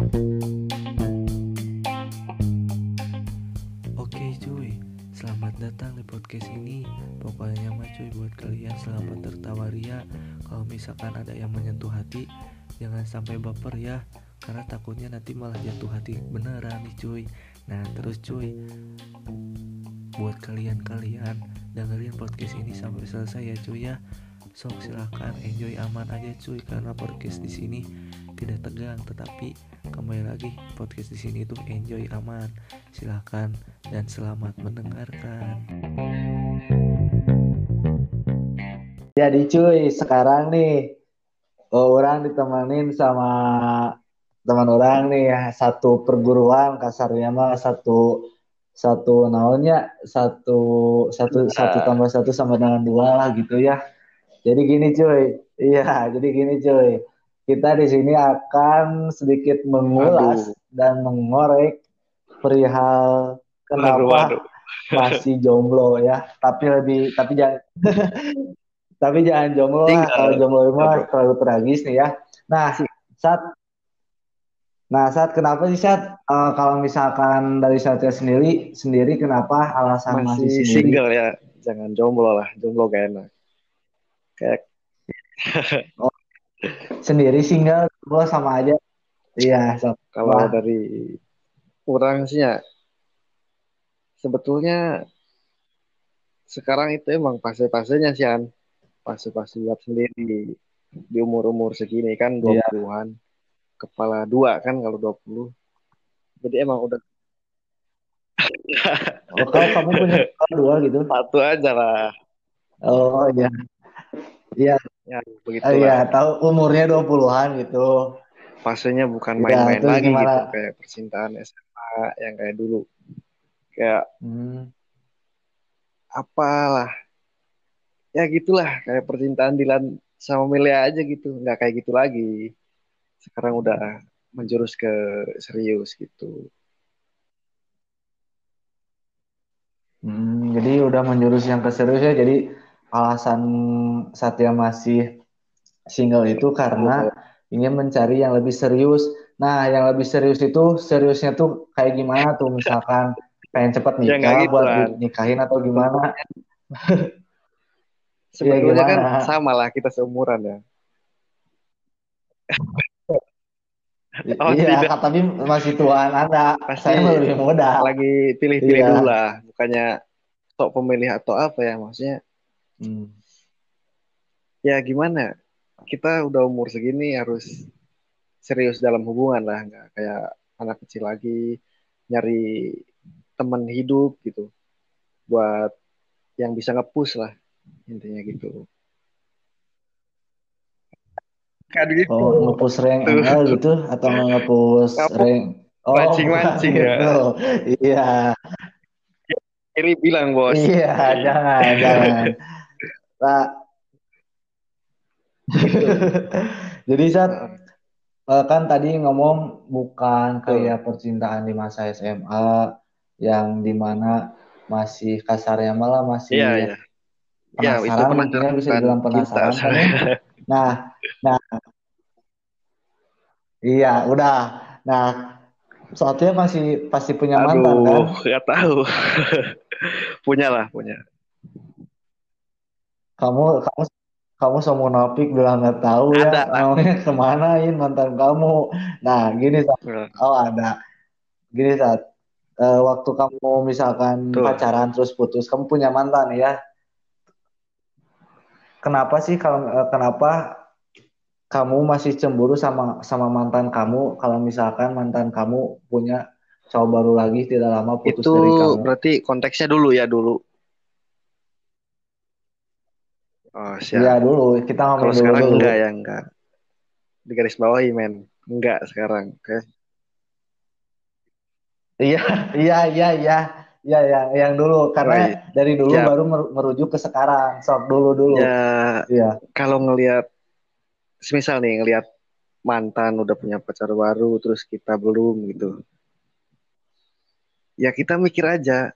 Oke cuy, selamat datang di podcast ini. Pokoknya mah cuy buat kalian selamat tertawa ria. Kalau misalkan ada yang menyentuh hati Jangan sampai baper ya. Karena takutnya nanti malah jatuh hati beneran nih cuy. Nah terus cuy Buat kalian-kalian Dengerin podcast ini sampai selesai ya cuy ya. Sok silahkan enjoy aman aja cuy Karena podcast di sini tidak tegang tetapi kembali lagi podcast di sini tuh enjoy aman. Silahkan dan selamat mendengarkan. Jadi cuy, sekarang nih oh, orang ditemenin sama teman orang nih ya, satu perguruan kasarnya mah satu satu naonnya satu satu satu tambah satu sama dengan dua lah gitu ya. Jadi gini cuy, iya jadi gini cuy, kita di sini akan sedikit mengulas Aduh. dan mengorek perihal kenapa Waduh, waduh. masih jomblo ya. Tapi lebih tapi jangan tapi jangan jomblo lah. Kalau jomblo mah Waduh. terlalu tragis nih ya. Nah, saat Nah, saat kenapa sih saat eh, kalau misalkan dari Satya sendiri sendiri kenapa alasan masih, Masih sendiri? single ya, jangan jomblo lah, jomblo gak enak. Kayak Sendiri single jomblo sama aja. Iya, so. kalau Wah. dari orang sih ya, sebetulnya sekarang itu emang fase-fasenya sih An. Fase-fase buat sendiri di umur-umur segini kan Iya. 20-an. Kepala dua kan kalau 20. Jadi emang udah Oh, kalau kamu punya kalau dua gitu. satu aja lah. Oh iya. Iya, Ya, oh, begitulah. iya, tahu umurnya 20-an gitu. fasenya bukan Ya, main-main terus lagi gimana? gitu kayak percintaan SMA yang kayak dulu kayak Hmm. apalah ya gitulah kayak percintaan Dilan sama Melia aja gitu nggak kayak gitu lagi sekarang udah menjurus ke serius gitu Hmm, jadi udah menjurus yang ke serius ya. Jadi alasan Satya masih single itu karena ingin mencari yang lebih serius. Nah, yang lebih serius itu seriusnya tuh kayak gimana tuh? Misalkan pengen cepat Ya, nikah nggak gitu, buat Lan. nikahin atau gimana? sebetulnya kan gimana? sama lah kita seumuran ya Oh, iya, tidak. tapi masih tuaan Anda. Pasti Saya lebih muda. lagi pilih-pilih Iya. dulu lah bukannya sok pemilih atau apa ya maksudnya Hmm. ya gimana kita udah umur segini harus serius dalam hubungan lah nggak kayak anak kecil lagi nyari teman hidup gitu buat yang bisa ngepush lah intinya gitu kan gitu Oh, ngepush rank. ML gitu atau ngepush Ngapus. rank? Oh, Mancing-mancing ya. gitu. Iya, Iri bilang bos iya, jangan, jangan. Nah, jadi saat eh, kan tadi ngomong bukan kayak percintaan di masa SMA yang di mana masih kasarnya malah masih iya iya. Ya itu penasaran ya, bisa dibilang penasaran penasaran. kita. Nah, nah, iya, udah. Nah, soalnya masih pasti punya mantan kan? aduh nggak tahu. Punya lah punya Kamu, kamu, kamu sama munafik bilang nggak tahu ya, Ada. namanya kemanain mantan kamu. Nah, gini saat, oh ada, gini saat eh, waktu kamu misalkan Tuh. pacaran terus putus, kamu punya mantan ya? Kenapa sih kalau eh, kenapa kamu masih cemburu sama sama mantan kamu kalau misalkan mantan kamu punya cowok baru lagi tidak lama putus itu dari kamu? berarti konteksnya dulu ya dulu oh siap Iya dulu, kita Kalau ngomongin dulu sekarang dulu. enggak ya enggak. Di garis bawahi men. Enggak sekarang. Oke. Iya, iya, iya, iya. Iya, yang yang dulu karena Oh, iya. dari dulu Siap. baru mer- merujuk ke sekarang. Sok dulu dulu. Ya Iya. kalau ngelihat semisal nih ngelihat mantan udah punya pacar baru terus kita belum gitu. Ya kita mikir aja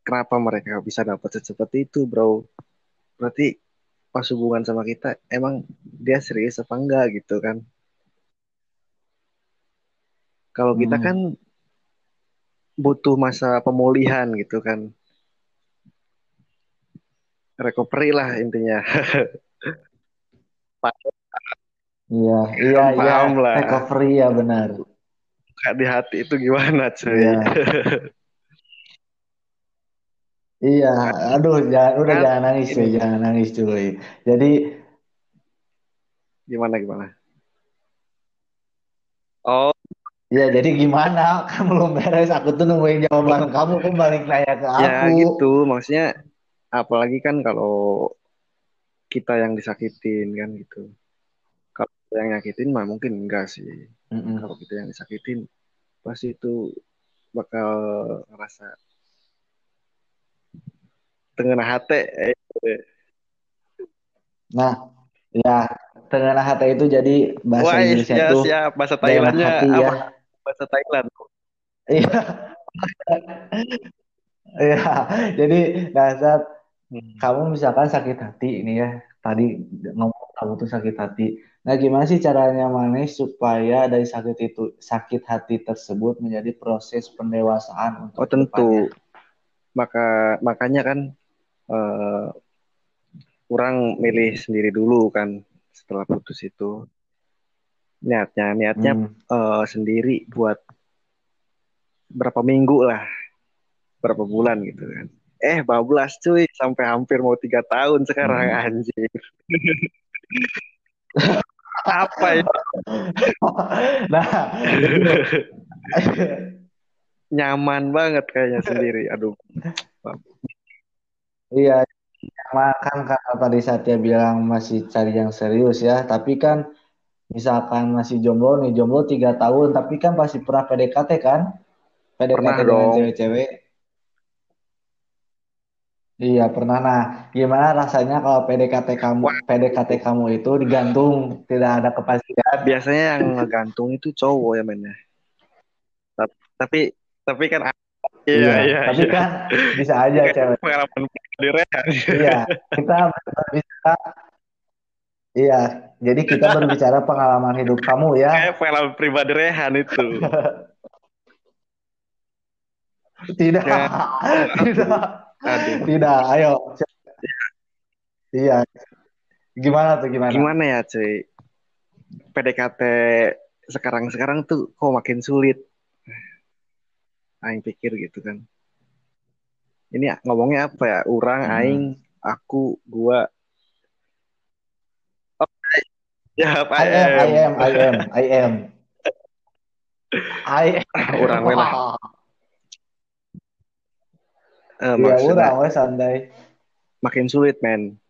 kenapa mereka bisa dapat seperti itu, Bro. Berarti pas hubungan sama kita emang dia serius apa enggak gitu kan. Kalau kita Hmm. kan butuh masa pemulihan gitu kan. Recovery lah intinya. Iya, iya, iya. Recovery ya benar. Di hati itu gimana cuy? Iya. Iya, aduh, jangan, udah Kan jangan nangis cuy, ini. jangan nangis cuy. Jadi, Gimana gimana? Oh, ya jadi gimana? Kan belum beres. Aku tuh nungguin jawaban kamu, kok balik nanya ke ya aku. gitu. Maksudnya apalagi kan kalau kita yang disakitin kan gitu. Kalau kita yang nyakitin mah mungkin enggak sih. Mm-mm. Kalau kita yang disakitin pasti itu bakal ngerasa tengah hati. Nah, ya, tengah hati itu jadi bahasa Wah, Inggrisnya ya tuh siap. Bahasa Thailandnya hati ya. apa? Bahasa Thailand. Iya, iya. Jadi, nah saat Hmm. kamu misalkan sakit hati ini ya, tadi ngomong kamu tuh sakit hati. Nah, gimana sih caranya Manes supaya dari sakit itu sakit hati tersebut menjadi proses pendewasaan Oh untuk ke depannya? tentu. Maka makanya kan eh, orang milih sendiri dulu kan setelah putus itu. Niatnya niatnya Hmm. eh, sendiri buat berapa minggu lah berapa bulan gitu kan. Eh bablas cuy sampai hampir mau tiga tahun sekarang Hmm. anjir. Apa ini Nah, nyaman banget kayaknya sendiri aduh iya makan karena tadi Satya bilang masih cari yang serius ya, tapi kan misalkan masih jomblo nih, jomblo tiga tahun, tapi kan pasti pernah PDKT kan? PDKT pernah dengan dong cewek-cewek. Iya pernah. Nah, gimana rasanya kalau PDKT kamu wah PDKT kamu itu digantung, tidak ada kepastian? biasanya yang ngegantung itu cowok ya ya. Ta- tapi tapi kan iya Iya, iya tapi iya kan bisa aja kayak cewek. pengalaman di Rehan Iya, kita berbicara, iya. Jadi kita berbicara pengalaman hidup kamu ya. kayak pengalaman pribadi Rehan itu Tidak, ya tidak, aduh tidak. Ayo, iya. Gimana tuh gimana? gimana ya cuy PDKT sekarang-sekarang tuh kok makin sulit aing pikir gitu kan. Ini ngomongnya apa ya? Orang Hmm. aing aku gua. Oh, ya I am, I am, I am, I am, I am. orang we lah Eh, Iya, maksudnya orang santai. makin sulit men.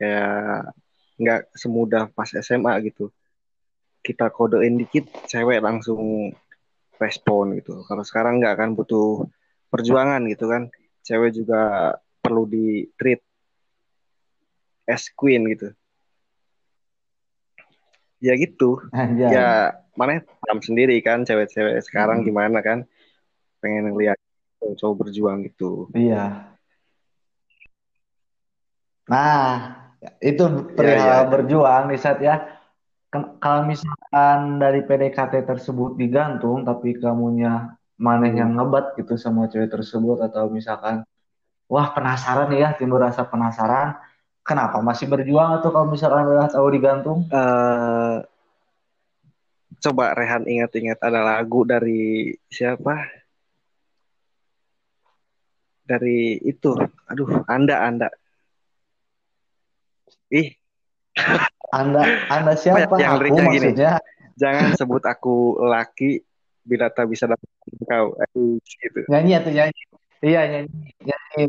Kayak nggak semudah pas SMA gitu. Kita kodein dikit cewek langsung respon gitu kalau sekarang nggak kan butuh perjuangan gitu kan cewek juga perlu di treat as queen gitu ya gitu Anjay. ya mana paham sendiri kan cewek-cewek sekarang Hmm. gimana kan pengen ngeliat cowok berjuang gitu Iya. Nah, itu ya perihal ya berjuang di saat ya. Kalau misalkan dari PDKT tersebut digantung, tapi kamunya maneh Hmm. yang ngebat gitu sama cewek tersebut, atau misalkan, wah penasaran ya, timbul rasa penasaran, kenapa masih berjuang atau kalau misalkan udah tahu digantung? eh coba Rehan ingat-ingat ada lagu dari siapa dari itu aduh Anda Anda ih Anda, Anda apa ya siapa? yang Aku liriknya gini maksudnya. jangan sebut aku laki bila tak bisa dapat kau eh, gitu Nyanyi atau nyanyi? Iya, nyanyi, nyanyi,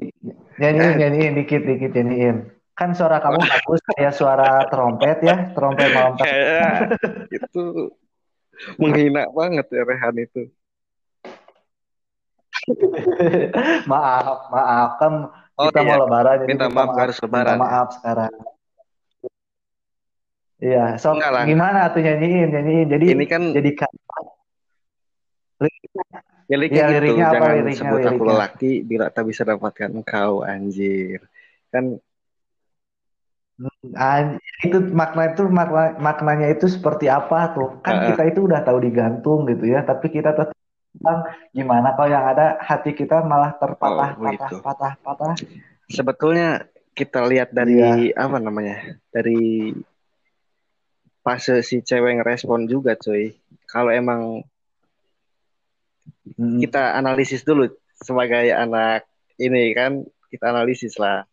nyanyiin, eh nyanyiin, dikit, dikit, nyanyiin. Kan suara kamu bagus kayak suara trompet ya, trompet malam takbiran. kayak itu menghina banget ya Rehan itu Maaf, maaf, kan oh kita iya mau lebaran, jadi minta minta maaf maaf, harus minta lebaran ya maaf sekarang. Iya, enggak lah gimana tuh nyanyiin, nyanyiin. Jadi, ini kan jadi kan, liriknya ya gitu liriknya apa jangan liriknya, sebut aku liriknya? lelaki bila tak bisa dapatkan engkau anjir kan Ah, itu makna itu makna maknanya itu seperti apa tuh? Kan Heeh. kita itu udah tahu digantung gitu ya, tapi kita tetap bilang, gimana kalau yang ada hati kita malah Oh, terpatah, patah, patah, patah. Sebetulnya kita lihat dari Iya. apa namanya? Dari fase si cewek ngerespon juga, cuy. Kalau emang Mm. kita analisis dulu sebagai anak ini kan, kita analisis lah.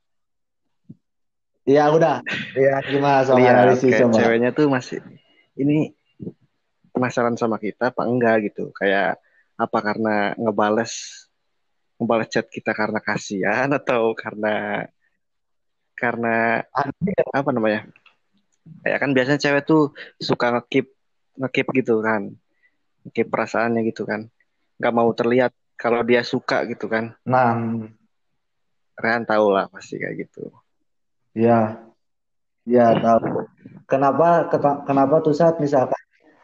Iya udah. Iya gimana soal Lihat analisis coba? ceweknya tuh masih ini penasaran sama kita apa enggak gitu. Kayak apa karena ngebales ngebales chat kita karena kasihan atau karena karena Aneh. apa namanya? Kayak kan biasanya cewek tuh suka ngekip ngekip gitu kan. Ngekip perasaannya gitu kan. Nggak mau terlihat kalau dia suka gitu kan. Nah, Kan tahu lah pasti kayak gitu. ya, ya tahu. Kenapa kenapa tuh saat misalkan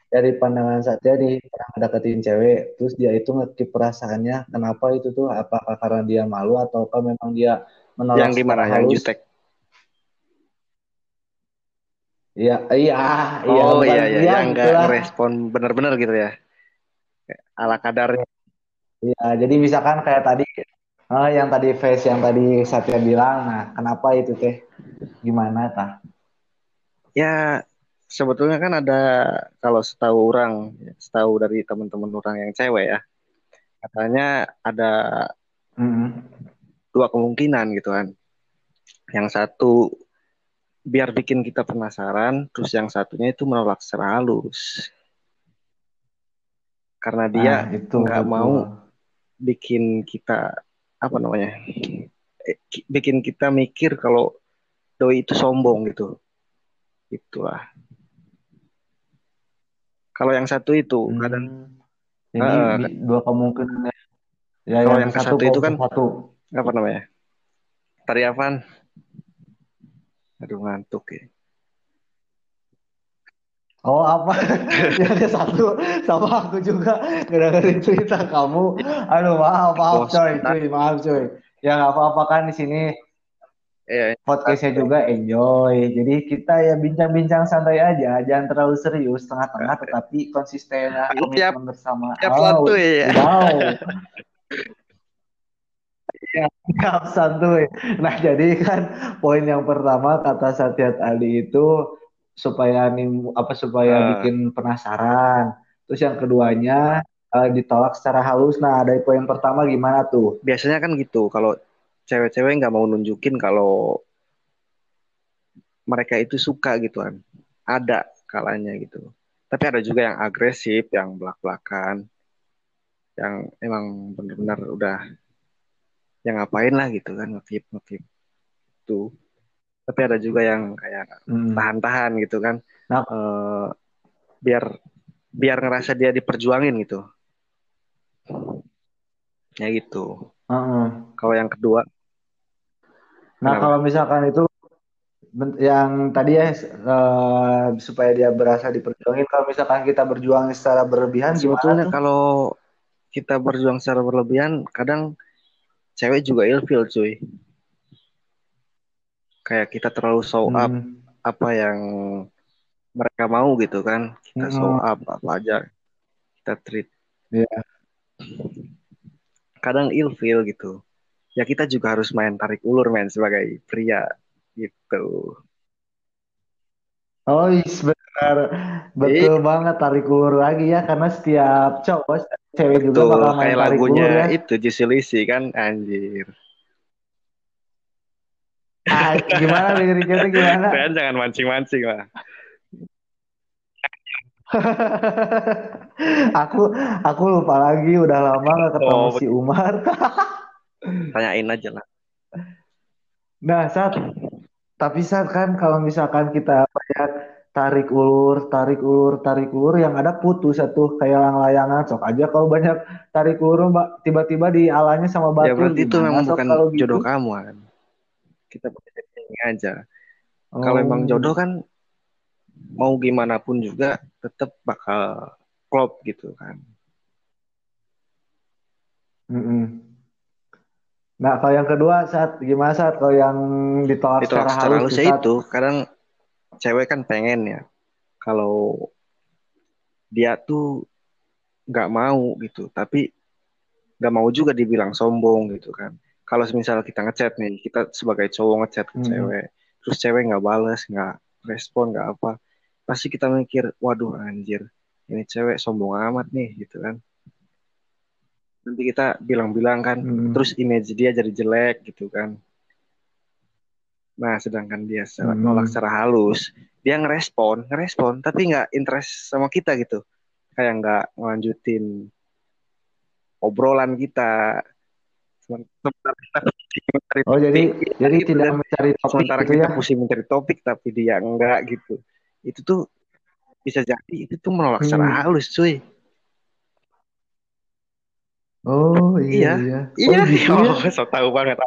dari pandangan Satya nih pernah deketin cewek, terus dia itu ngekip perasaannya, kenapa itu tuh? Apakah karena dia malu ataukah memang dia menolak Yang gimana? Yang jutek. Iya, iya, iya, Oh iya iya, ya yang nggak gitulah. ngerespon bener-bener gitu ya. Ala kadarnya. Iya, jadi misalkan kayak tadi, eh, yang tadi face yang tadi Satya bilang, nah kenapa itu teh? Gimana tah? Ya sebetulnya kan ada kalau setahu orang, setahu dari teman-teman orang yang cewek ya, katanya ada Mm-mm. dua kemungkinan gitu kan. Yang satu biar bikin kita penasaran, terus yang satunya itu menolak secara halus. Karena dia Nah, itu nggak mau bikin kita apa namanya, eh, ki- bikin kita mikir kalau doi itu sombong gitu. Itulah. Kalau yang satu itu kadang Hmm. Jadi eh, bi- dua kemungkinan ya. Ya, kalau yang yang satu satu itu kan satu. apa namanya? Tari Avan. Aduh ngantuk ya. Oh apa? yang ke satu sama aku juga ngedengerin cerita kamu. Aduh maaf maaf Bos. coy, cuy maaf coy. Ya nggak apa-apa kan di sini Eh, podcastnya juga enjoy. Jadi kita ya bincang-bincang santai aja, jangan terlalu serius, tengah-tengah tetapi konsisten lah komitmen bersama. tiap Oh, ya. Wow. Ya, siap santuy. Nah, jadi kan poin yang pertama kata Satya tadi itu supaya nim apa supaya Ah. bikin penasaran. Terus yang keduanya eh, ditolak secara halus. Nah, dari poin pertama gimana tuh? Biasanya kan gitu. Kalau cewek-cewek nggak mau nunjukin kalau mereka itu suka gitu kan. Ada kalanya gitu. Tapi ada juga yang agresif, yang belak-belakan, yang emang benar-benar udah yang ngapain lah gitu kan ngekip ngekip itu. Tapi ada juga yang kayak Hmm. tahan-tahan gitu kan. Nah. Eh, biar biar ngerasa dia diperjuangin gitu. Ya gitu. Heeh. Kalau yang kedua, Nah, Kenapa? kalau misalkan itu yang tadi ya eh, supaya dia berasa diperjuangin, kalau misalkan kita berjuang secara berlebihan sebetulnya kalau kita berjuang secara berlebihan, kadang cewek juga ilfil cuy. Kayak kita terlalu show up Hmm. apa yang mereka mau gitu kan. Kita show Hmm. up apa aja kita treat. Iya. Kadang ilfil gitu. Ya kita juga harus main tarik ulur men sebagai pria gitu. Oh, is benar. Betul banget tarik ulur lagi ya karena setiap cowok setiap cewek juga Betul, bakal main kayak tarik ulur lagunya ya. itu Luicy kan anjir. Ah, gimana liriknya gimana? Kalian jangan mancing-mancing lah. aku aku lupa lagi udah lama gak ketemu Oh, si Umar. Tanyain aja lah. Nah, saat tapi saat kan kalau misalkan kita banyak tarik ulur, tarik ulur, tarik ulur yang ada putus satu kayak layang-layangan sok aja kalau banyak tarik ulur Mbak tiba-tiba dialanya sama Ya batur berarti itu memang bukan kalau gitu? jodoh kamu kan. Kita ini aja. Kalau Oh. emang jodoh kan mau gimana pun juga tetap bakal klop gitu kan. Mm-mm. Nah, kalau yang kedua saat gimana saat kalau yang ditolak, ditolak secara secara halus halusnya Saat? itu. Kadang cewek kan pengen ya. Kalau dia tuh nggak mau gitu. Tapi nggak mau juga dibilang sombong gitu kan. Kalau misal kita ngechat nih kita sebagai cowok ngechat ke Hmm. cewek terus cewek nggak balas nggak respon nggak apa pasti kita mikir waduh anjir ini cewek sombong amat nih gitu kan nanti kita bilang-bilang kan Hmm. terus image dia jadi jelek gitu kan nah sedangkan dia secara, Hmm. nolak secara halus dia ngerespon ngerespon tapi nggak interest sama kita gitu kayak nggak ngelanjutin obrolan kita sementara kita pusing mencari Oh jadi topik, jadi gitu tidak mencari topik sementara gitu kita ya? pusing mencari topik tapi dia enggak gitu itu tuh bisa jadi itu tuh menolak secara Hmm. halus cuy Oh iya Iya. iya. iya Oh gitu ya? oh so tahu banget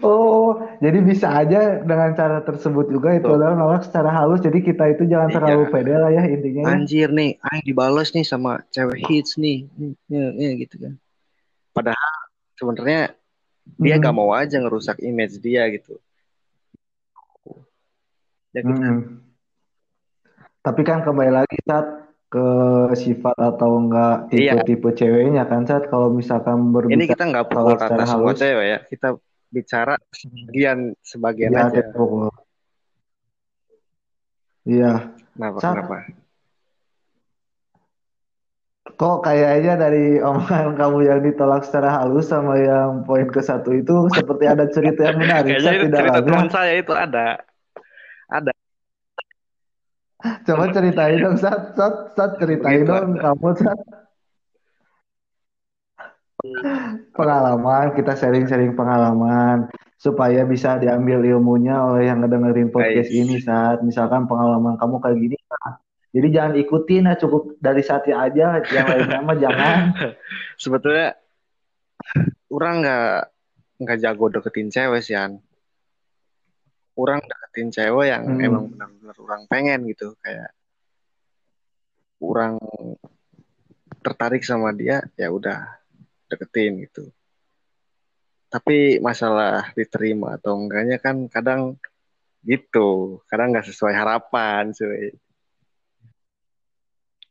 Oh, jadi bisa aja dengan cara tersebut juga itu Tuh. adalah nolak secara halus. Jadi kita itu jangan Iya. terlalu pede lah ya intinya. ya. anjir nih aing dibales nih sama cewek hits nih ya, ya, gitu kan padahal sebenarnya dia Hmm. nggak mau aja ngerusak image dia gitu ya kita Hmm. Tapi kan kembali lagi saat ke sifat atau enggak Iya. tipe-tipe ceweknya kan saat kalau misalkan ini berbicara kita nggak pukul rata semua halus. cewek ya kita bicara sebagian sebagian ya aja pukul. Iya. kenapa Saat kenapa kok kayaknya dari omongan kamu yang ditolak secara halus sama yang poin ke satu itu seperti ada cerita yang menarik. itu tidak cerita teman saya itu ada Coba ceritain dong, Sat. Sat, Sat ceritain begitu dong kamu, Sat. Pengalaman, kita sharing-sharing pengalaman supaya bisa diambil ilmunya oleh yang ngedengerin podcast guys ini, Sat. Misalkan pengalaman kamu kayak gini, Sat. Jadi jangan ikutin, nah cukup dari Satya aja, yang lainnya mah jangan. sebetulnya orang nggak nggak jago deketin cewek sih An orang deketin cewek yang Hmm. emang benar-benar orang pengen gitu kayak orang tertarik sama dia ya udah deketin gitu tapi masalah diterima atau enggaknya kan kadang gitu kadang nggak sesuai harapan cuy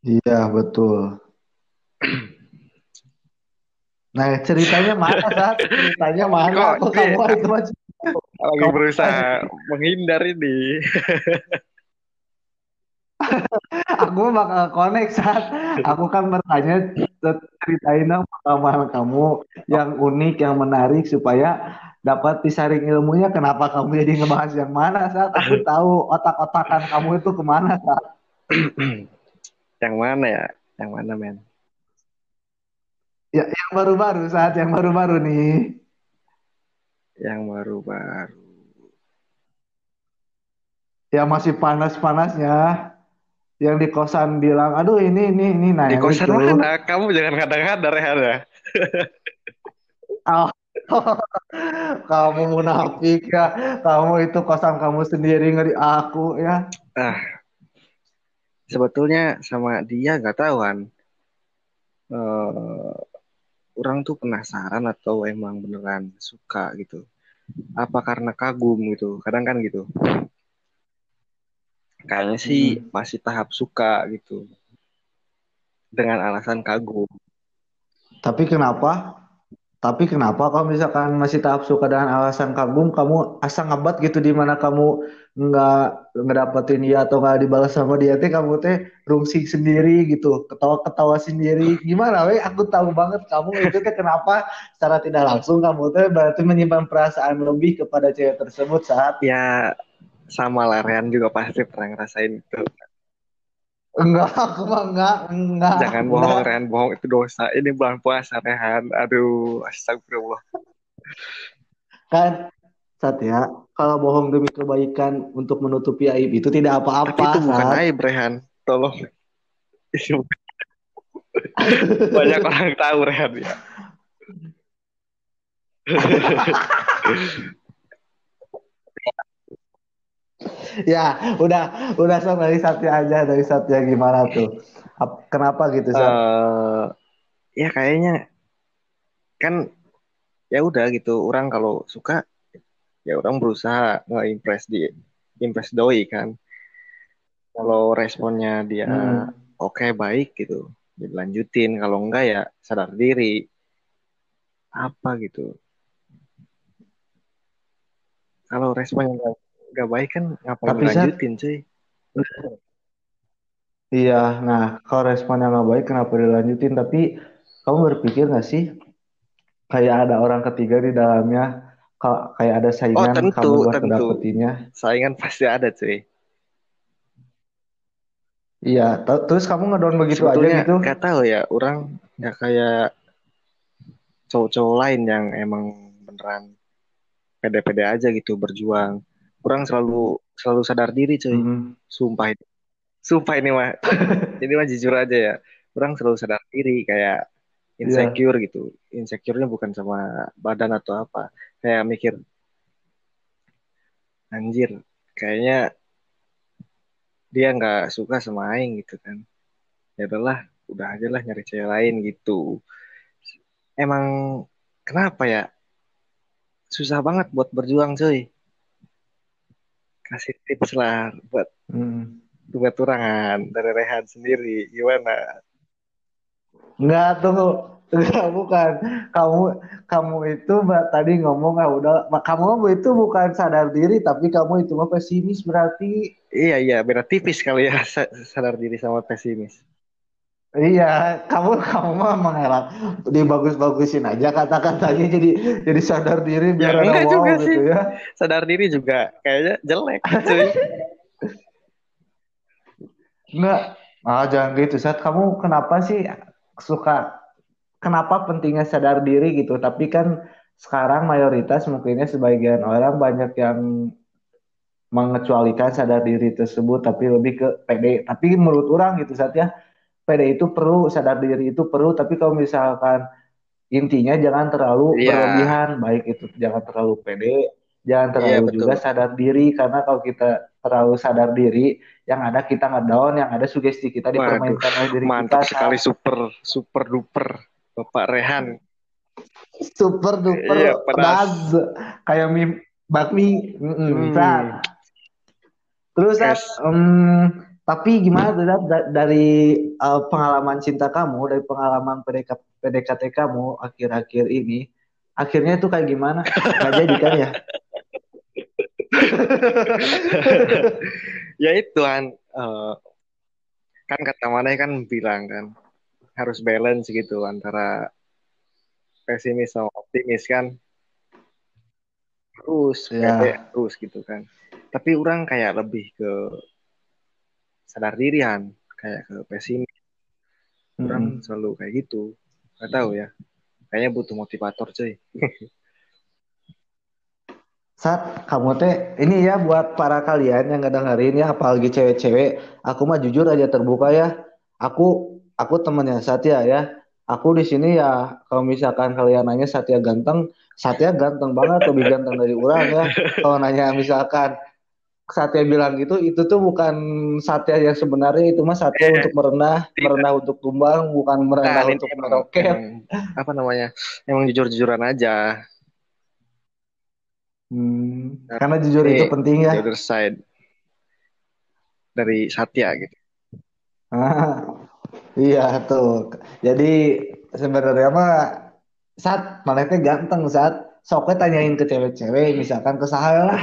Iya, betul. Nah, ceritanya mana, Sat? Ceritanya mana? kok kamu itu lagi berusaha menghindar ini Aku bakal connect saat aku kan bertanya ceritain dong pengalaman kamu yang unik, yang menarik supaya dapat disaring ilmunya. Kenapa kamu jadi ngebahas yang mana saat aku tahu otak-otakan kamu itu ke mana saat? yang mana ya yang mana men Ya, yang baru-baru saat yang baru-baru nih. Yang baru-baru Yang masih panas-panasnya. Yang di kosan bilang, aduh ini, ini, ini. Nah, di kosan itu. mana kamu jangan kadang-kadang ya Oh, kamu munafik ya. Kamu itu kosan kamu sendiri ngeri aku ya. ah sebetulnya sama dia nggak tahu kan eh orang tuh penasaran atau emang beneran suka gitu apa karena kagum gitu kadang kan gitu kayaknya sih Hmm. masih tahap suka gitu dengan alasan kagum Tapi kenapa? Tapi kenapa kalau misalkan masih tahap suka dengan alasan kagum, kamu asa ngebat gitu di mana kamu nggak ngedapetin dia atau nggak dibalas sama dia teh kamu teh rungsing sendiri gitu, ketawa-ketawa sendiri. Gimana weh? Aku tahu banget kamu itu teh kenapa secara tidak langsung kamu teh berarti menyimpan perasaan lebih kepada cewek tersebut saat ya sama lah Rehan juga pasti pernah ngerasain itu enggak, aku mah enggak, enggak, jangan bohong enggak. Rehan bohong itu dosa. Ini bulan puasa Rehan. Aduh astagfirullah. Kan Satya, kalau bohong demi kebaikan untuk menutupi aib itu tidak tapi apa-apa, itu bukan Sat. aib Rehan. Tolong. Banyak orang tahu Rehan ya Ya, udah, udah sok dari Satya aja, dari Satya gimana tuh? Ap- Kenapa gitu, eh ya kayaknya kan ya udah gitu orang kalau suka ya orang berusaha nge-impress di impress doi kan. Kalau responnya dia Hmm. oke baik gitu dilanjutin. Kalau enggak ya sadar diri. Apa gitu. Kalau responnya enggak baik kan ngapain Tapi, dilanjutin cuy Iya, nah kalau responnya nggak baik kenapa dilanjutin? Tapi kamu berpikir nggak sih kayak ada orang ketiga di dalamnya, ka- kayak ada oh saingan tentu kamu buat tentu ngedapetinnya? saingan pasti ada cuy Iya, terus kamu ngedown begitu aja sebetulnya gitu? nggak tahu ya orang nggak kayak cowok-cowok lain yang emang beneran pede-pede aja gitu berjuang orang selalu selalu sadar diri cuy. Hmm. sumpah ini. Sumpah ini mah ini mah jujur aja ya. Orang selalu sadar diri kayak Iya. insecure gitu. Insecure-nya bukan sama badan atau apa. Kayak mikir anjir kayaknya dia nggak suka sama aing gitu kan. Ya udahlah udah aja lah nyari cewek lain gitu. Emang kenapa ya? Susah banget buat berjuang cuy kasih tips lah buat Hmm. buat turangan dari Rehan sendiri gimana Enggak tuh, enggak bukan. Kamu kamu itu Mbak, tadi ngomong ah udah, kamu itu bukan sadar diri tapi kamu itu mah pesimis berarti. iya iya beda tipis kali ya sa- sadar diri sama pesimis Iya, kamu kamu mah mengelak dibagus-bagusin aja kata-katanya jadi jadi sadar diri biar Ya, ada wow juga gitu sih. ya. sadar diri juga kayaknya jelek cuy Enggak, ah jangan gitu. Saat kamu kenapa sih suka kenapa pentingnya sadar diri gitu? Tapi kan sekarang mayoritas mungkinnya sebagian orang banyak yang mengecualikan sadar diri tersebut tapi lebih ke PD. Tapi menurut orang gitu saat ya PD itu perlu, sadar diri itu perlu, tapi kalau misalkan intinya jangan terlalu Iya. berlebihan, baik itu jangan terlalu pede, jangan Iya, terlalu betul. juga sadar diri karena kalau kita terlalu sadar diri, yang ada kita ngedown, yang ada sugesti kita Waduh, dipermainkan oleh diri mantap kita. sekali super super duper Bapak Rehan Super duper Iya, pedas. pedas. Kayak mie bakmi. Mm-mm, Hmm. Sat. Terus Yes. em, tapi gimana tuh da- dari eh, pengalaman cinta kamu, dari pengalaman PDK, PDKT kamu akhir-akhir ini, akhirnya tuh kayak gimana? Gak jadi kan ya? ya itu kan eh, kan kata mana kan bilang kan harus balance gitu antara pesimis sama optimis kan terus Ya. terus gitu kan tapi orang kayak lebih ke sadar dirian kayak ke pesimis orang Mm-mm. selalu kayak gitu nggak tahu ya kayaknya butuh motivator cuy Sat, kamu teh ini ya buat para kalian yang ngedengerin ya, apalagi cewek-cewek, aku mah jujur aja terbuka ya. Aku aku temennya Satya ya. Aku di sini ya kalau misalkan kalian nanya Satya ganteng, Satya ganteng banget, lebih ganteng dari orang ya. Kalau nanya misalkan Satya bilang gitu, itu tuh bukan Satya yang sebenarnya, itu mah Satya untuk merendah, merendah untuk tumbang, bukan merendah Nah, untuk emang- meroket. emang- apa namanya emang jujur-jujuran aja Hmm, karena jujur Ini itu penting ya. the other side dari Satya gitu Ah, iya tuh. Jadi sebenarnya mah mana teh ganteng saat soknya tanyain ke cewek-cewek misalkan ke saya lah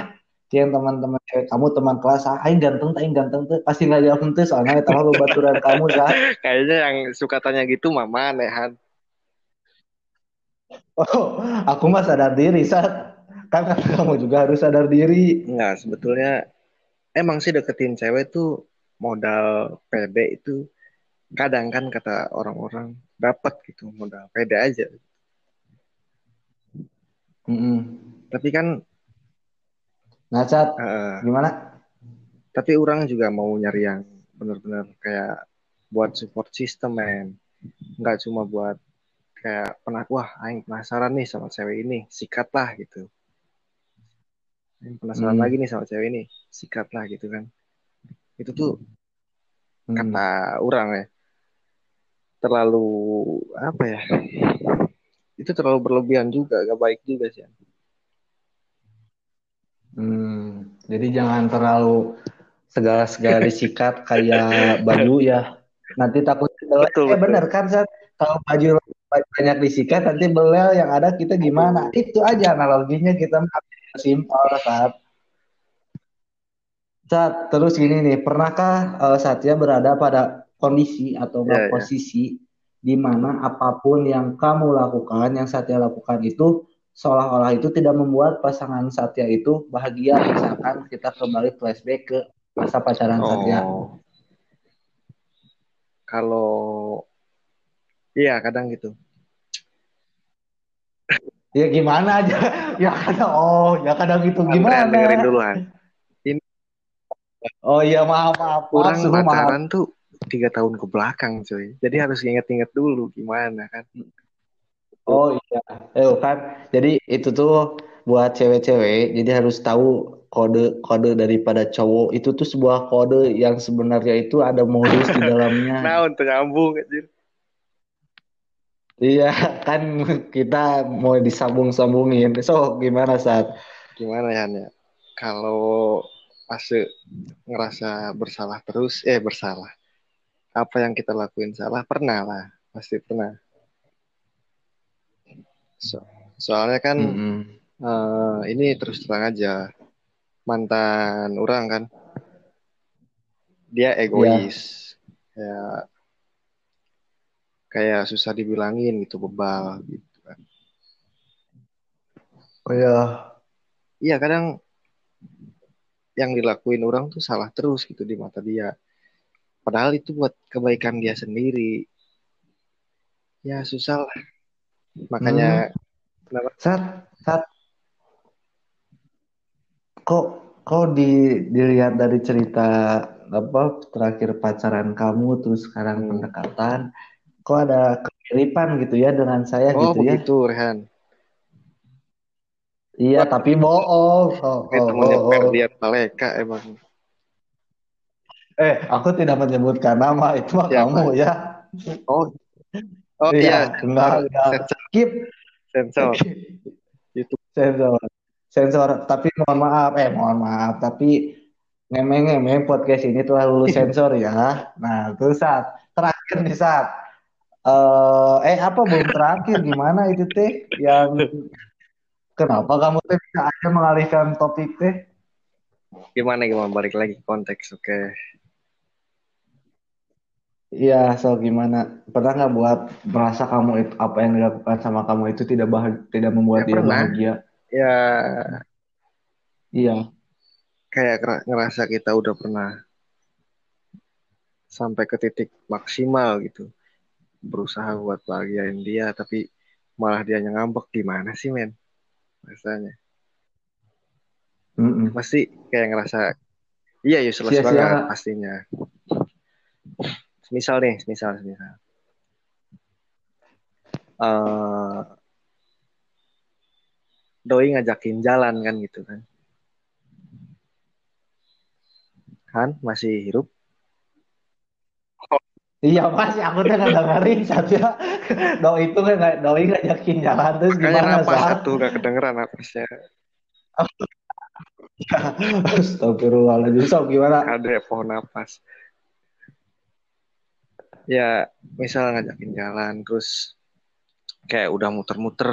yang teman-teman cewek kamu teman kelas ah aing ganteng aing ganteng. Teh pasti nggak jawab teh soalnya mah baturan kamu saat kayaknya yang suka tanya gitu mama nehan. Oh aku mah sadar diri saat kan kamu juga harus sadar diri. Enggak, sebetulnya emang sih deketin cewek tuh modal pede itu kadang kan kata orang-orang dapat gitu modal pede aja. Mm-mm. Tapi kan nah saat eh, gimana tapi orang juga mau nyari yang benar-benar kayak buat support system men. Enggak cuma buat kayak pernah wah aing penasaran nih sama cewek ini, sikat lah gitu. Aing penasaran Hmm. lagi nih sama cewek ini, sikat lah gitu kan. Itu tuh Hmm. kata orang ya terlalu apa ya itu terlalu berlebihan juga gak baik juga sih Hmm, jadi jangan terlalu segala-segala disikat kayak baju ya. Nanti takut belel. Betul, eh betul. bener kan Sat? Kalau baju banyak disikat nanti belel yang ada kita gimana? Itu aja analoginya kita simpel Sat. Sat, terus gini nih, pernahkah eh, Satya berada pada kondisi atau Ya, ya. posisi di mana apa pun yang kamu lakukan, yang Satya lakukan itu seolah-olah itu tidak membuat pasangan Satya itu bahagia. Misalkan kita kembali flashback ke masa pacaran Satya. Oh. Kalau iya kadang gitu. Ya gimana aja, ya kadang oh, ya kadang gitu gimana? dengerin dulu Han. Oh iya maaf maaf, Orang suhu maaf. pacaran tuh tiga tahun ke belakang cuy. Jadi harus inget-inget dulu gimana kan. Oh iya, eh kan. Jadi itu tuh buat cewek-cewek, jadi harus tahu kode-kode daripada cowok itu tuh sebuah kode yang sebenarnya itu ada modus di dalamnya. Nah untuk nyambung anjir. Iya, kan kita mau disambung-sambungin. So, gimana saat? Gimana ya ya? Kalau fase ngerasa bersalah terus, eh bersalah. Apa yang kita lakuin salah pernah lah, pasti pernah. So- soalnya kan Mm-mm. eh, ini terus terang aja mantan orang kan. Dia egois. Kayak kayak susah dibilangin gitu bebal gitu kan. Oh iya, iya kadang yang dilakuin orang tuh salah terus gitu di mata dia. Padahal itu buat kebaikan dia sendiri. Ya susah lah makanya Sat, Sat. Kok, kok di, dilihat dari cerita apa terakhir pacaran kamu terus sekarang Hmm. pendekatan, kok ada kemiripan gitu ya dengan saya oh gitu ya? begitu Rehan Iya, tapi bohong. Oh, oh, temennya oh, oh. Ferdian Paleka emang Eh, aku tidak menyebutkan nama itu mah kamu ya. oh oh Iya, iya enggak, enggak. Skip. sensor itu Sensor. Sensor. Tapi mohon maaf, eh mohon maaf. Tapi ngemeng-ngemeng podcast ini telah lulus sensor ya. Nah, terus saat terakhir nih saat eh eh apa belum terakhir gimana itu teh yang kenapa kamu teh bisa aja mengalihkan topik teh? gimana gimana balik lagi konteks oke Iya, so gimana? Pernah nggak buat merasa kamu itu apa yang dilakukan sama kamu itu tidak bahagia, tidak membuat Ya, dia pernah. bahagia? ya Iya. kayak ngera- ngerasa kita udah pernah sampai ke titik maksimal gitu berusaha buat bahagiain dia tapi malah dia ngambek gimana sih men rasanya Mm-mm. pasti kayak ngerasa iya useless Sia-sia banget pastinya misal nih misal misal Eh, doi ngajakin jalan kan gitu kan kan masih hidup Iya mas, aku tuh nggak dengerin Satya. Doi itu nggak, doi ngajakin jalan terus makanya gimana Sat? satu gak kedengeran napasnya Astagfirullahaladzim, so gimana? ada pohon napas ya misal ngajakin jalan terus kayak udah muter-muter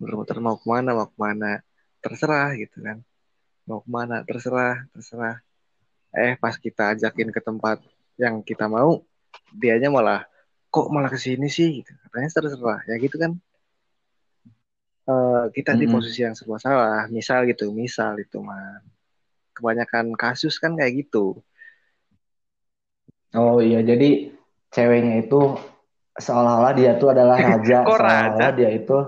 muter-muter mau ke mana mau ke mana terserah gitu kan. Mau ke mana terserah terserah. Eh pas kita ajakin ke tempat yang kita mau dianya malah kok malah ke sini sih? gitu. Katanya terserah ya gitu kan. Eh, kita di Mm-mm. posisi yang serba salah misal gitu misal itu mah. Kebanyakan kasus kan kayak gitu. Oh iya, jadi ceweknya itu seolah-olah dia tuh adalah raja, seolah-olah dia itu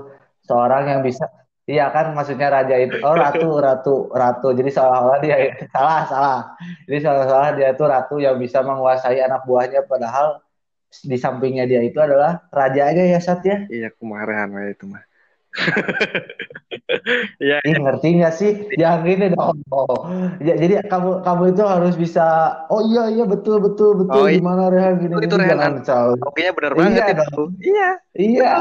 seorang yang bisa, iya kan maksudnya raja itu, oh ratu, ratu, ratu. Jadi seolah-olah dia salah, salah. Jadi seolah-olah dia itu ratu yang bisa menguasai anak buahnya, padahal di sampingnya dia itu adalah rajanya ya Sat ya. iya kemarahan itu mah Iya, Ih, ngerti nggak sih? Yang ini dong. Oh. Ya, jadi kamu kamu itu harus bisa. Oh iya iya betul betul betul. Oh, iya. Gimana Rehan gini Itu gini Rehan. jangan oke bener Iya banget itu dong. iya Iya.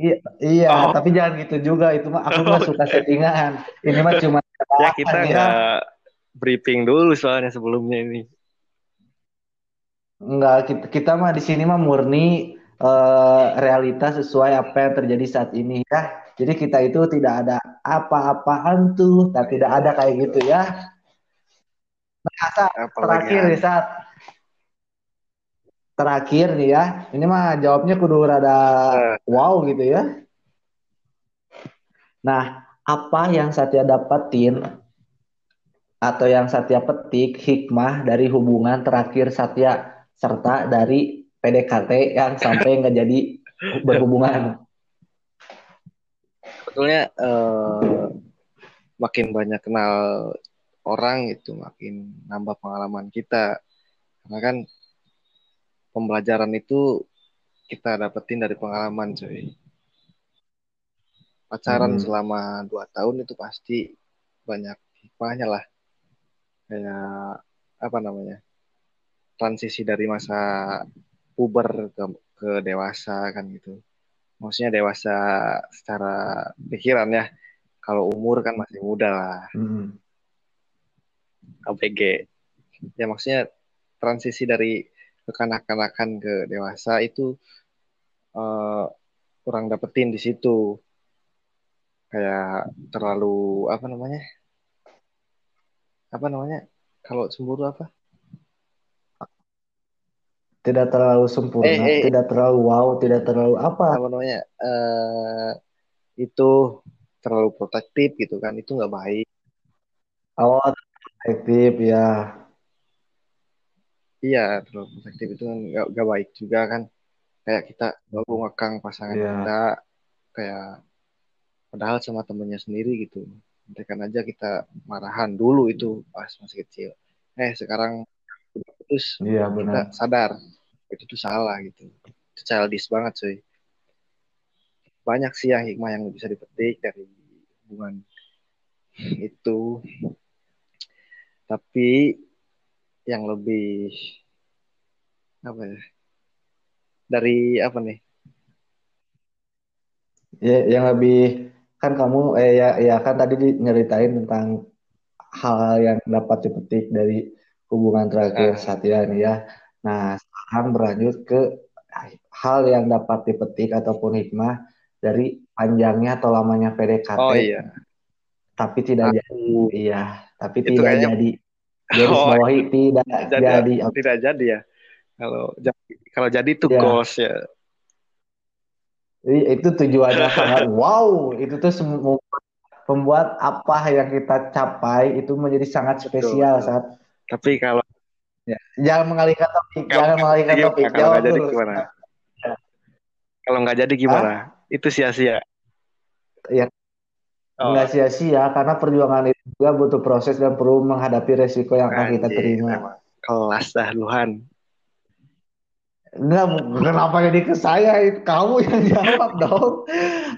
Iya, iya, Oh. tapi jangan gitu juga. Itu mah aku mah suka settingan. Ini mah cuma Ya kita ya. nggak briefing dulu soalnya sebelumnya ini. Enggak, kita, kita mah di sini mah murni eh, realitas sesuai apa yang terjadi saat ini ya. Jadi kita itu tidak ada apa-apaan tuh, tak tidak ada kayak gitu ya. Nah, saat terakhir nih saat terakhir nih ya. Ini mah jawabnya kudu rada Eh. wow gitu ya. Nah, apa yang Satya dapetin atau yang Satya petik hikmah dari hubungan terakhir Satya serta dari PDKT yang sampai nggak jadi berhubungan. sebetulnya eh, makin banyak kenal orang itu makin nambah pengalaman kita. Karena kan pembelajaran itu kita dapetin dari pengalaman, cuy. Pacaran Hmm. selama dua tahun itu pasti banyak hikmahnya lah. Kayak apa namanya? Transisi dari masa puber ke, ke dewasa kan gitu. Maksudnya dewasa secara pikiran ya. Kalau umur kan masih muda lah. Hmm. ABG. Ya maksudnya transisi dari kekanak-kanakan ke dewasa itu eh, kurang dapetin di situ. Kayak terlalu apa namanya? Apa namanya? Kalau cemburu apa? Tidak terlalu sempurna, Eh, eh. tidak terlalu wow, tidak terlalu apa. Apa namanya? Eh itu terlalu protektif gitu kan. Itu nggak baik. Oh, efektif ya. Iya, terlalu protektif itu kan nggak nggak baik juga kan. Kayak kita selalu ngekang pasangan Iya. kita kayak padahal sama temennya sendiri gitu. Kan aja kita marahan dulu itu pas masih kecil. Eh sekarang udah putus Iya kita benar. sadar itu tuh salah gitu. Itu childish banget cuy. Banyak sih yang hikmah yang bisa dipetik dari hubungan itu. Tapi yang lebih apa ya? Dari apa nih? Ya, yang lebih kan kamu eh ya ya kan tadi di- nyeritain tentang hal yang dapat dipetik dari hubungan terakhir Ah. Satya nih ya. Nah, sekarang berlanjut ke hal yang dapat dipetik ataupun hikmah dari panjangnya atau lamanya PDKT, Oh iya. tapi tidak Aku jadi. Iya, tapi itu tidak kayaknya jadi. Garis oh bawahi tidak jadi jadi. tidak jadi ya. Kalau jadi kalau jadi itu Ya, goals ya. jadi itu tujuannya sangat wow. Itu tuh semua membuat apa yang kita capai itu menjadi sangat Betul spesial betul. saat Tapi kalau ya. Jangan mengalihkan topik, kalau jangan mengalihkan topik. Kalau Jawab nggak jadi gimana? Ya. Kalau nggak jadi Hah? gimana? Itu sia-sia. Ya, Oh, nggak sia-sia karena perjuangan itu juga butuh proses dan perlu menghadapi resiko yang akan kita terima. emang kelas dah Luhan. Enggak, kenapa jadi ke saya? Kamu yang jawab dong.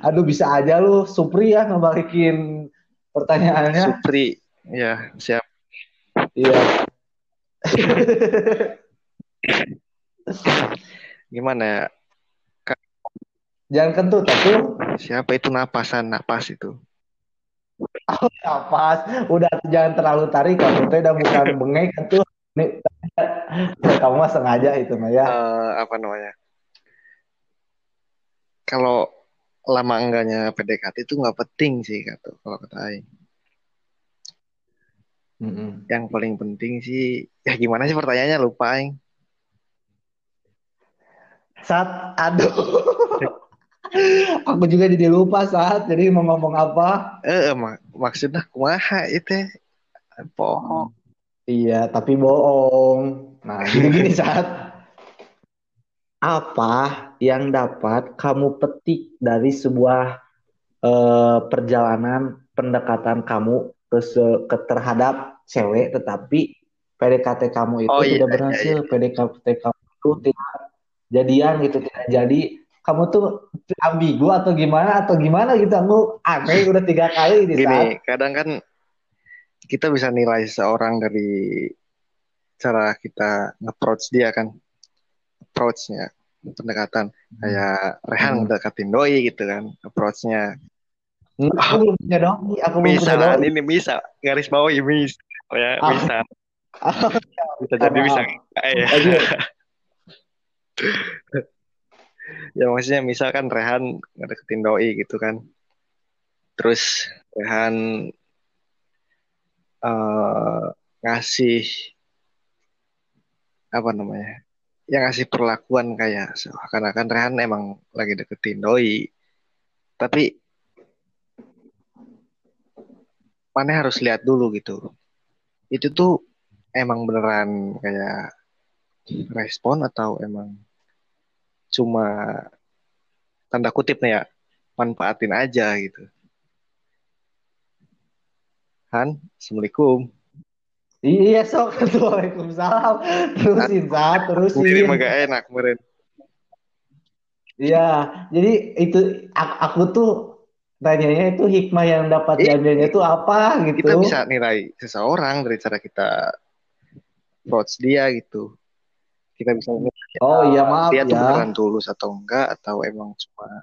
Aduh, bisa aja lu Supri ya ngebalikin pertanyaannya. Supri, ya siap. Iya. Gimana ya? Ka- Jangan kentut tuh. Siapa itu napasan napas itu? Napas. Udah jangan terlalu tarik kamu teh udah bukan bengek tuh. Nih, kamu mah sengaja itu mah ya. Eh, apa namanya? Kalau lama enggaknya PDKT itu nggak penting sih kata kalau kata Aing. Mm-mm. Yang paling penting sih, ya gimana sih pertanyaannya lupa Aing. Saat, aduh. Aku juga jadi lupa saat. Jadi mau ngomong apa? Eh, mak maksudnya kumaha itu? Pohon. Iya, tapi bohong. Nah, gini-gini saat. Apa yang dapat kamu petik dari sebuah eh, perjalanan pendekatan kamu ke, ke terhadap cewek, tetapi PDKT kamu itu Oh iya, tidak iya, berhasil, PDKT kamu itu tidak jadian gitu, tidak jadi. Kamu tuh ambigu atau gimana atau gimana gitu, aku aneh udah tiga kali di saat. Gini, kadang kan kita bisa nilai seorang dari cara kita nge-approach dia kan. Approach-nya. pendekatan kayak Rehan Hmm. mendekatin doi gitu kan approach-nya aku belum punya doi aku belum bisa punya doi ini bisa. Garis bawahi bisa ya Ah. bisa. Ah, bisa jadi bisa. Enggak ya ya maksudnya misalkan Rehan ngedeketin doi gitu kan. Terus Rehan eh, ngasih apa namanya ya ngasih perlakuan kayak seakan-akan Rehan emang lagi deketin doi. Tapi mana harus lihat dulu gitu. Itu tuh emang beneran kayak respon atau emang cuma tanda kutip nih ya manfaatin aja gitu. Han Assalamualaikum. Iya sok. Waalaikumsalam. Terusin saat terusin. Mah gak enak meren Iya, jadi itu aku, aku tuh tanyanya itu hikmah yang dapat Iya. diambilnya itu apa gitu. kita bisa nilai seseorang dari cara kita approach dia gitu kita bisa nilai Oh iya maaf dia tuh ya. beneran tulus atau enggak atau emang cuma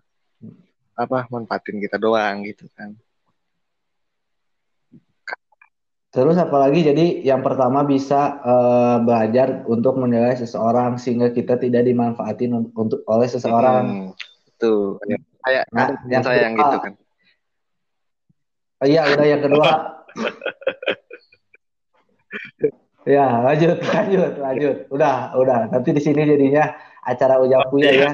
apa manfaatin kita doang gitu kan Terus apalagi jadi yang pertama bisa eh, belajar untuk menilai seseorang sehingga kita tidak dimanfaatin un- untuk oleh seseorang. Hmm, itu kayak Nah, yang saya yang kedua. gitu kan iya, udah yang kedua. Ya, lanjut, lanjut, lanjut. Udah, udah. Nanti di sini jadinya acara ujak kuya ya.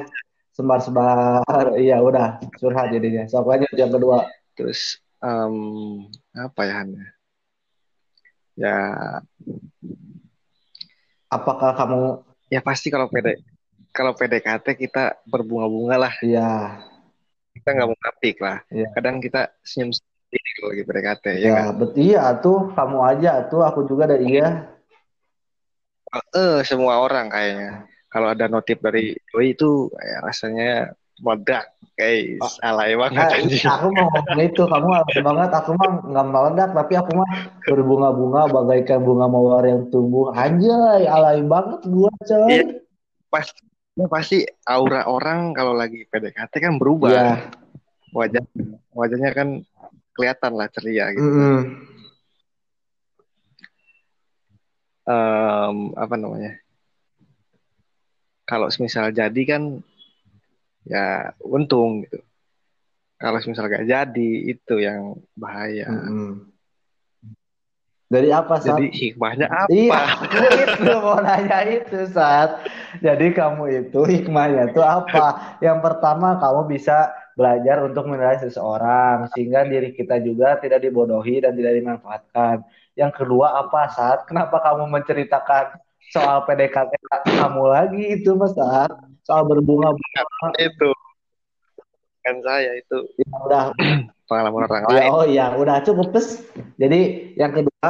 Sembar-sembar. Iya, udah. Curhat jadinya. Sok lanjut yang kedua. terus em, apa ya Han ya Apakah kamu ya pasti kalau PD kalau PDKT kita berbunga-bunga lah Iya, kita nggak mau ngapik lah Iya. kadang kita senyum kalau lagi PDKT ya ya, kan bet iya tuh kamu aja tuh aku juga dari iya. eh semua orang kayaknya kalau ada notif dari doi itu kayak rasanya meledak guys alay banget Nah, anjing aku mau ngomong itu, kamu alay banget. Aku mah nggak meledak, tapi aku mah berbunga-bunga bagaikan bunga mawar yang tumbuh. Anjay, alay banget gua, coy. Iya. pasti ya pasti aura orang kalau lagi PDKT kan berubah Iya. wajah wajahnya kan kelihatan lah ceria gitu Mm-mm. Em, apa namanya kalau misal jadi kan ya untung gitu kalau misal gak jadi itu yang bahaya Mm-mm. Dari apa, Sat? jadi hikmahnya apa Iya, itu mau nanya itu saat. Jadi kamu itu hikmahnya itu apa? Yang pertama kamu bisa belajar untuk menilai seseorang sehingga diri kita juga tidak dibodohi dan tidak dimanfaatkan. Yang kedua apa saat? Kenapa kamu menceritakan soal PDKT kamu lagi itu mas saat? Soal berbunga itu kan saya itu ya udah pengalaman orang ya, lain oh iya udah cukup pes. Jadi yang kedua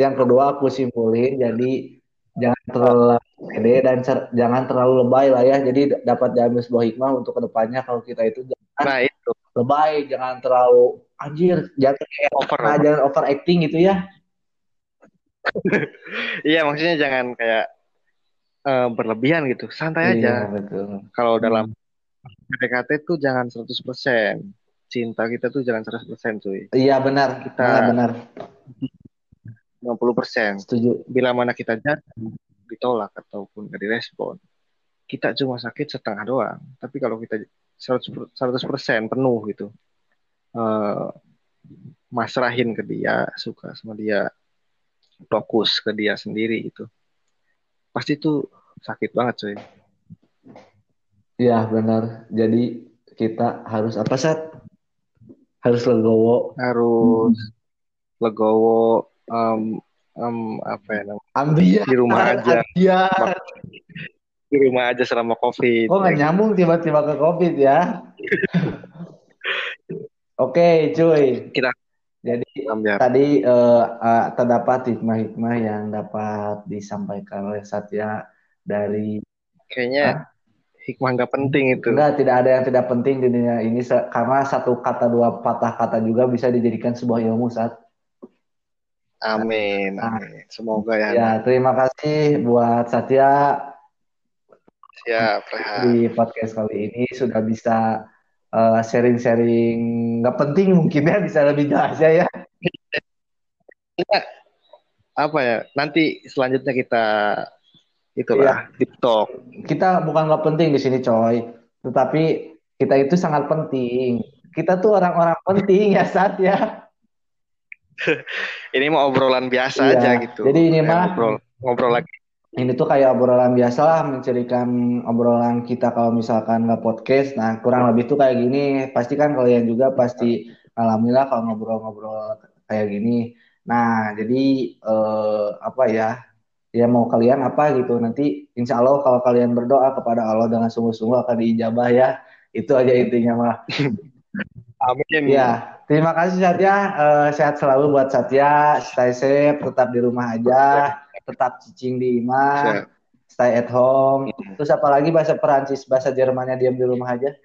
yang kedua aku simpulin jadi jangan terlalu pede dan cer- jangan terlalu lebay lah ya jadi dapat diambil sebuah hikmah untuk ke depannya kalau kita itu nah itu. lebay jangan terlalu anjir jangan kayak over nah, jangan overacting gitu ya. Iya maksudnya jangan kayak eh, berlebihan gitu. Santai aja. iya betul. Kalau dalam PDKT tuh jangan 100% cinta kita tuh jangan 100% cuy. Iya benar. Kita- benar benar. 50% setuju. Bila mana kita jatuh ditolak ataupun gak direspon kita cuma sakit setengah doang. Tapi kalau kita 100%, 100% penuh gitu eh masrahin ke dia suka sama dia fokus ke dia sendiri gitu pasti tuh sakit banget cuy iya benar. Jadi kita harus apa sat? Harus legowo. Harus legowo em, em, apa ya namanya? Ambiar. Di rumah aja. Ambiar di rumah aja selama covid Oh nggak nyambung tiba-tiba ke COVID ya? Oke cuy, Kita- jadi Ambiar. tadi eh, eh, terdapat hikmah-hikmah yang dapat disampaikan oleh Satya dari kayaknya hikmah nggak penting itu enggak tidak ada yang tidak penting di dunia ini karena satu kata dua patah kata juga bisa dijadikan sebuah ilmu Sat. amin amin semoga ya Ya terima kasih buat Satya. Siap, Rehan. di podcast kali ini sudah bisa eh, sharing-sharing nggak penting mungkin ya bisa lebih jelas ya ya. Apa ya? Nanti selanjutnya kita itulah TikTok. Kita bukan nggak penting di sini coy, tetapi kita itu sangat penting. Kita tuh orang-orang penting ya saat ya. Ini mau obrolan biasa Iya, aja gitu. jadi ini mah- ngobrol ngobrol lagi. Ini tuh kayak obrolan biasa lah, mencerikan obrolan kita kalau misalkan nggak podcast. Nah, kurang lebih tuh kayak gini. Pasti kan kalian juga pasti ngalamin lah kalau ngobrol-ngobrol kayak gini. Nah, jadi eh, apa ya? Ya mau kalian apa gitu. Nanti insya Allah kalau kalian berdoa kepada Allah dengan sungguh-sungguh akan diijabah ya. Itu aja intinya mah. Amin. Ya, terima kasih Satya. Eh, sehat selalu buat Satya. Stay safe, tetap di rumah aja. Tetap cicing di imah. Siap. Stay at home. Terus apa lagi bahasa Perancis, bahasa Jermannya diam di rumah aja?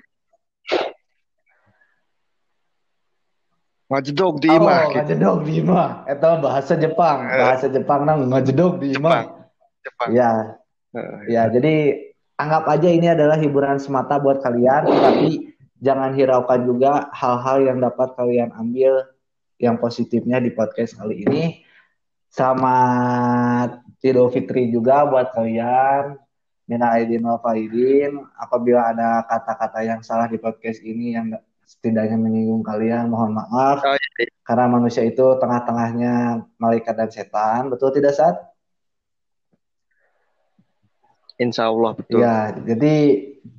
Ngajedog di oh, imah gitu. ngajedog di imah. Itu bahasa Jepang. Eh. Bahasa Jepang nang ngajedog di imah. Jepang. Ya, Heeh. ya. Jadi anggap aja ini adalah hiburan semata buat kalian, tapi jangan hiraukan juga hal-hal yang dapat kalian ambil yang positifnya di podcast kali ini. Selamat Idul Fitri juga buat kalian. Mina aidin wal faidin. Apabila ada kata-kata yang salah di podcast ini yang setidaknya menyinggung kalian, mohon maaf. Oh, iya. Karena manusia itu tengah-tengahnya malaikat dan setan. Betul tidak, Sat? Insya Allah betul. Ya, jadi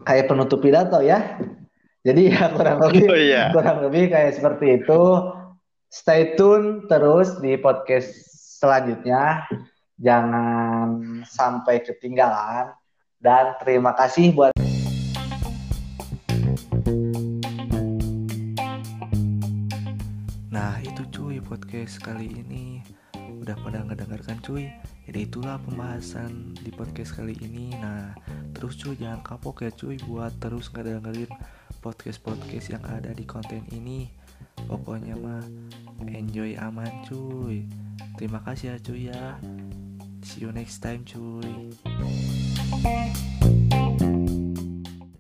kayak penutup pidato ya. Jadi ya kurang lebih Oh, iya. kurang lebih kayak seperti itu. Stay tune terus di podcast selanjutnya. Jangan sampai ketinggalan. Dan terima kasih buat Nah itu cuy podcast kali ini Udah pada ngedengarkan cuy Jadi itulah pembahasan di podcast kali ini Nah terus cuy jangan kapok ya cuy Buat terus ngedengerin podcast-podcast yang ada di konten ini Pokoknya mah enjoy aman cuy. Terima kasih ya cuy ya. See you next time cuy